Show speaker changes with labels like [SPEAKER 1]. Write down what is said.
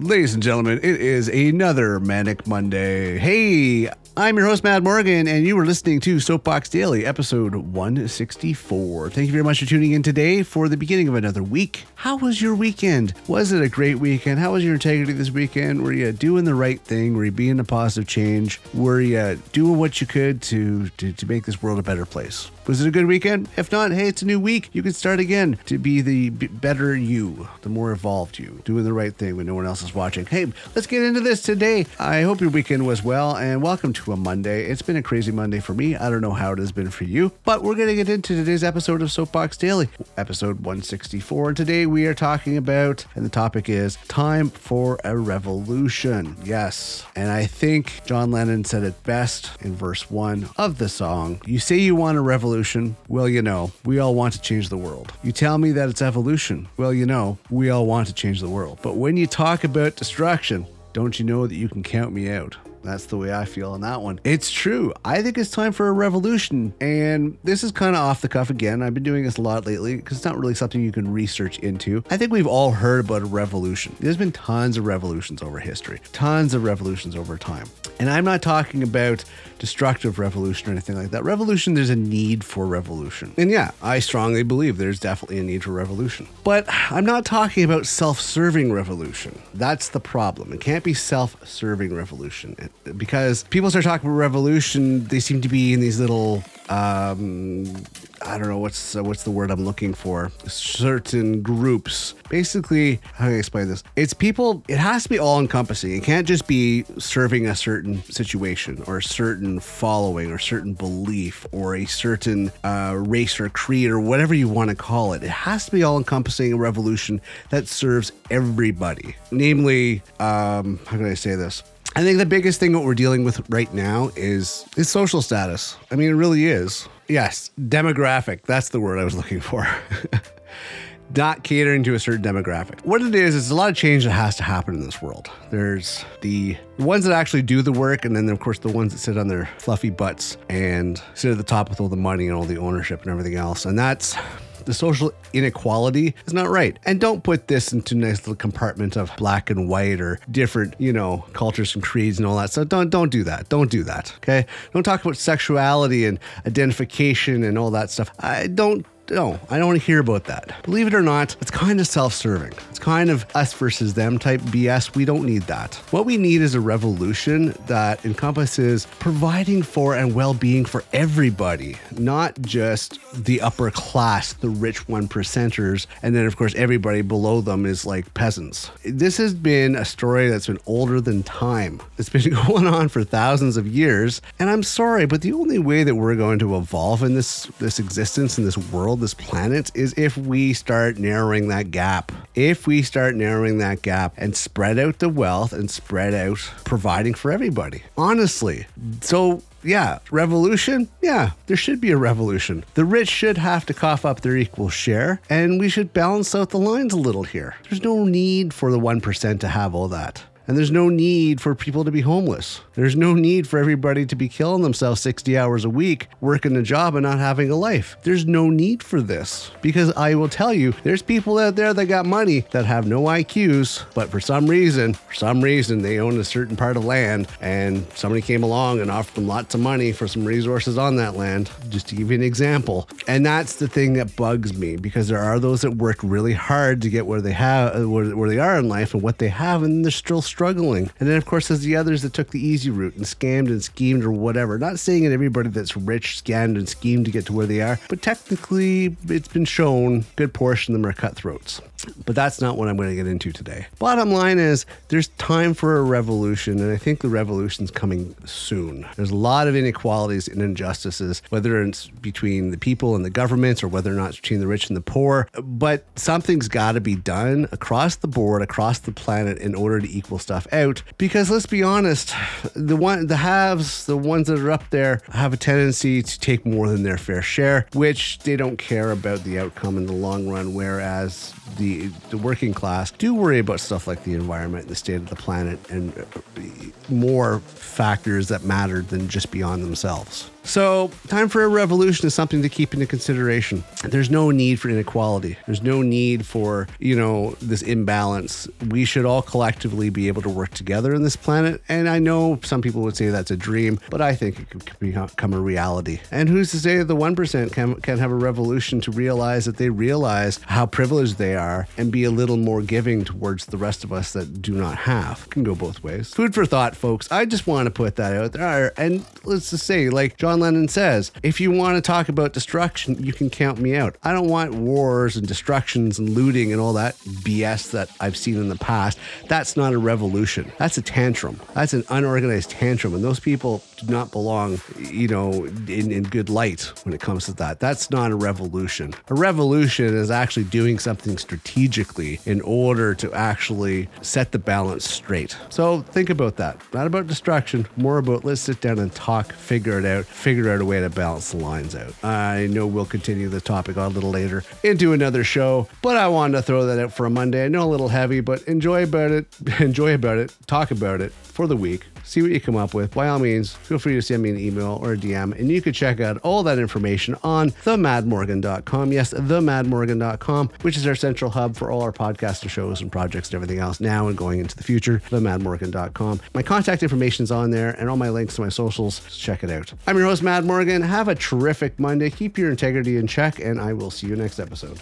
[SPEAKER 1] Ladies and gentlemen, it is another Manic Monday. Hey, I'm your host, Mad Morgan, and you are listening to Soapbox Daily, episode 164. Thank you very much for tuning in today for the beginning of another week. How was your weekend? Was it a great weekend? How was your integrity this weekend? Were you doing the right thing? Were you being a positive change? Were you doing what you could to, to, to make this world a better place? Was it a good weekend? If not, hey, it's a new week. You can start again to be the better you, the more evolved you, doing the right thing when no one else is watching. Hey, let's get into this today. I hope your weekend was well, and welcome to a Monday. It's been a crazy Monday for me. I don't know how it has been for you, but we're going to get into today's episode of Soapbox Daily, episode 164. And today we are talking about, and the topic is time for a revolution. Yes. And I think John Lennon said it best in verse one of the song. You say you want a revolution. Well, you know, we all want to change the world. You tell me that it's evolution. Well, you know, we all want to change the world. But when you talk about destruction, don't you know that you can count me out? That's the way I feel on that one. It's true. I think it's time for a revolution. And this is kind of off the cuff again. I've been doing this a lot lately because it's not really something you can research into. I think we've all heard about a revolution. There's been tons of revolutions over history, tons of revolutions over time. And I'm not talking about destructive revolution or anything like that. Revolution, there's a need for revolution. And yeah, I strongly believe there's definitely a need for revolution. But I'm not talking about self serving revolution. That's the problem. It can't be self serving revolution because people start talking about revolution, they seem to be in these little um, I don't know what's uh, what's the word I'm looking for. Certain groups. Basically, how do I explain this? It's people. It has to be all encompassing. It can't just be serving a certain situation or a certain following or certain belief or a certain uh, race or creed or whatever you want to call it. It has to be all encompassing a revolution that serves everybody. Namely, um, how can I say this? I think the biggest thing what we're dealing with right now is is social status. I mean, it really is. Yes, demographic. That's the word I was looking for. Not catering to a certain demographic. What it is, is a lot of change that has to happen in this world. There's the ones that actually do the work, and then of course the ones that sit on their fluffy butts and sit at the top with all the money and all the ownership and everything else. And that's the social inequality is not right. And don't put this into nice little compartment of black and white or different, you know, cultures and creeds and all that. So don't don't do that. Don't do that. Okay. Don't talk about sexuality and identification and all that stuff. I don't no, I don't want to hear about that. Believe it or not, it's kind of self serving. It's kind of us versus them type BS. We don't need that. What we need is a revolution that encompasses providing for and well being for everybody, not just the upper class, the rich one percenters, and then, of course, everybody below them is like peasants. This has been a story that's been older than time. It's been going on for thousands of years. And I'm sorry, but the only way that we're going to evolve in this, this existence, in this world, this planet is if we start narrowing that gap. If we start narrowing that gap and spread out the wealth and spread out providing for everybody. Honestly. So yeah, revolution? Yeah, there should be a revolution. The rich should have to cough up their equal share, and we should balance out the lines a little here. There's no need for the 1% to have all that. And there's no need for people to be homeless. There's no need for everybody to be killing themselves 60 hours a week, working a job and not having a life. There's no need for this. Because I will tell you, there's people out there that got money that have no IQs, but for some reason, for some reason, they own a certain part of land and somebody came along and offered them lots of money for some resources on that land, just to give you an example. And that's the thing that bugs me because there are those that worked really hard to get where they have, where, where they are in life and what they have, and they're still struggling. And then, of course, there's the others that took the easy route and scammed and schemed or whatever. Not saying that everybody that's rich scammed and schemed to get to where they are, but technically, it's been shown a good portion of them are cutthroats. But that's not what I'm going to get into today. Bottom line is there's time for a revolution, and I think the revolution's coming soon. There's a lot of inequalities and injustices, whether it's between the people and the governments or whether or not it's between the rich and the poor. But something's got to be done across the board, across the planet, in order to equal stuff out. Because let's be honest, the one the haves, the ones that are up there, have a tendency to take more than their fair share, which they don't care about the outcome in the long run. Whereas the the working class do worry about stuff like the environment, the state of the planet, and more factors that matter than just beyond themselves. So, time for a revolution is something to keep into consideration. There's no need for inequality. There's no need for, you know, this imbalance. We should all collectively be able to work together in this planet. And I know some people would say that's a dream, but I think it could become a reality. And who's to say that the 1% can, can have a revolution to realize that they realize how privileged they are and be a little more giving towards the rest of us that do not have? It can go both ways. Food for thought, folks. I just want to put that out there. And let's just say, like John Lennon says, if you want to talk about destruction, you can count me out. I don't want wars and destructions and looting and all that BS that I've seen in the past. That's not a revolution. That's a tantrum. That's an unorganized tantrum. And those people do not belong, you know, in, in good light when it comes to that. That's not a revolution. A revolution is actually doing something strategically in order to actually set the balance straight. So think about that. Not about distraction, more about let's sit down and talk, figure it out, figure out a way to balance the lines out. I know we'll continue the topic a little later into another show, but I wanted to throw that out for a Monday. I know a little heavy, but enjoy about it, enjoy about it, talk about it for the week see what you come up with. By all means, feel free to send me an email or a DM, and you can check out all that information on themadmorgan.com. Yes, themadmorgan.com, which is our central hub for all our podcasts and shows and projects and everything else now and going into the future. Themadmorgan.com. My contact information is on there, and all my links to my socials. Check it out. I'm your host, Mad Morgan. Have a terrific Monday. Keep your integrity in check, and I will see you next episode.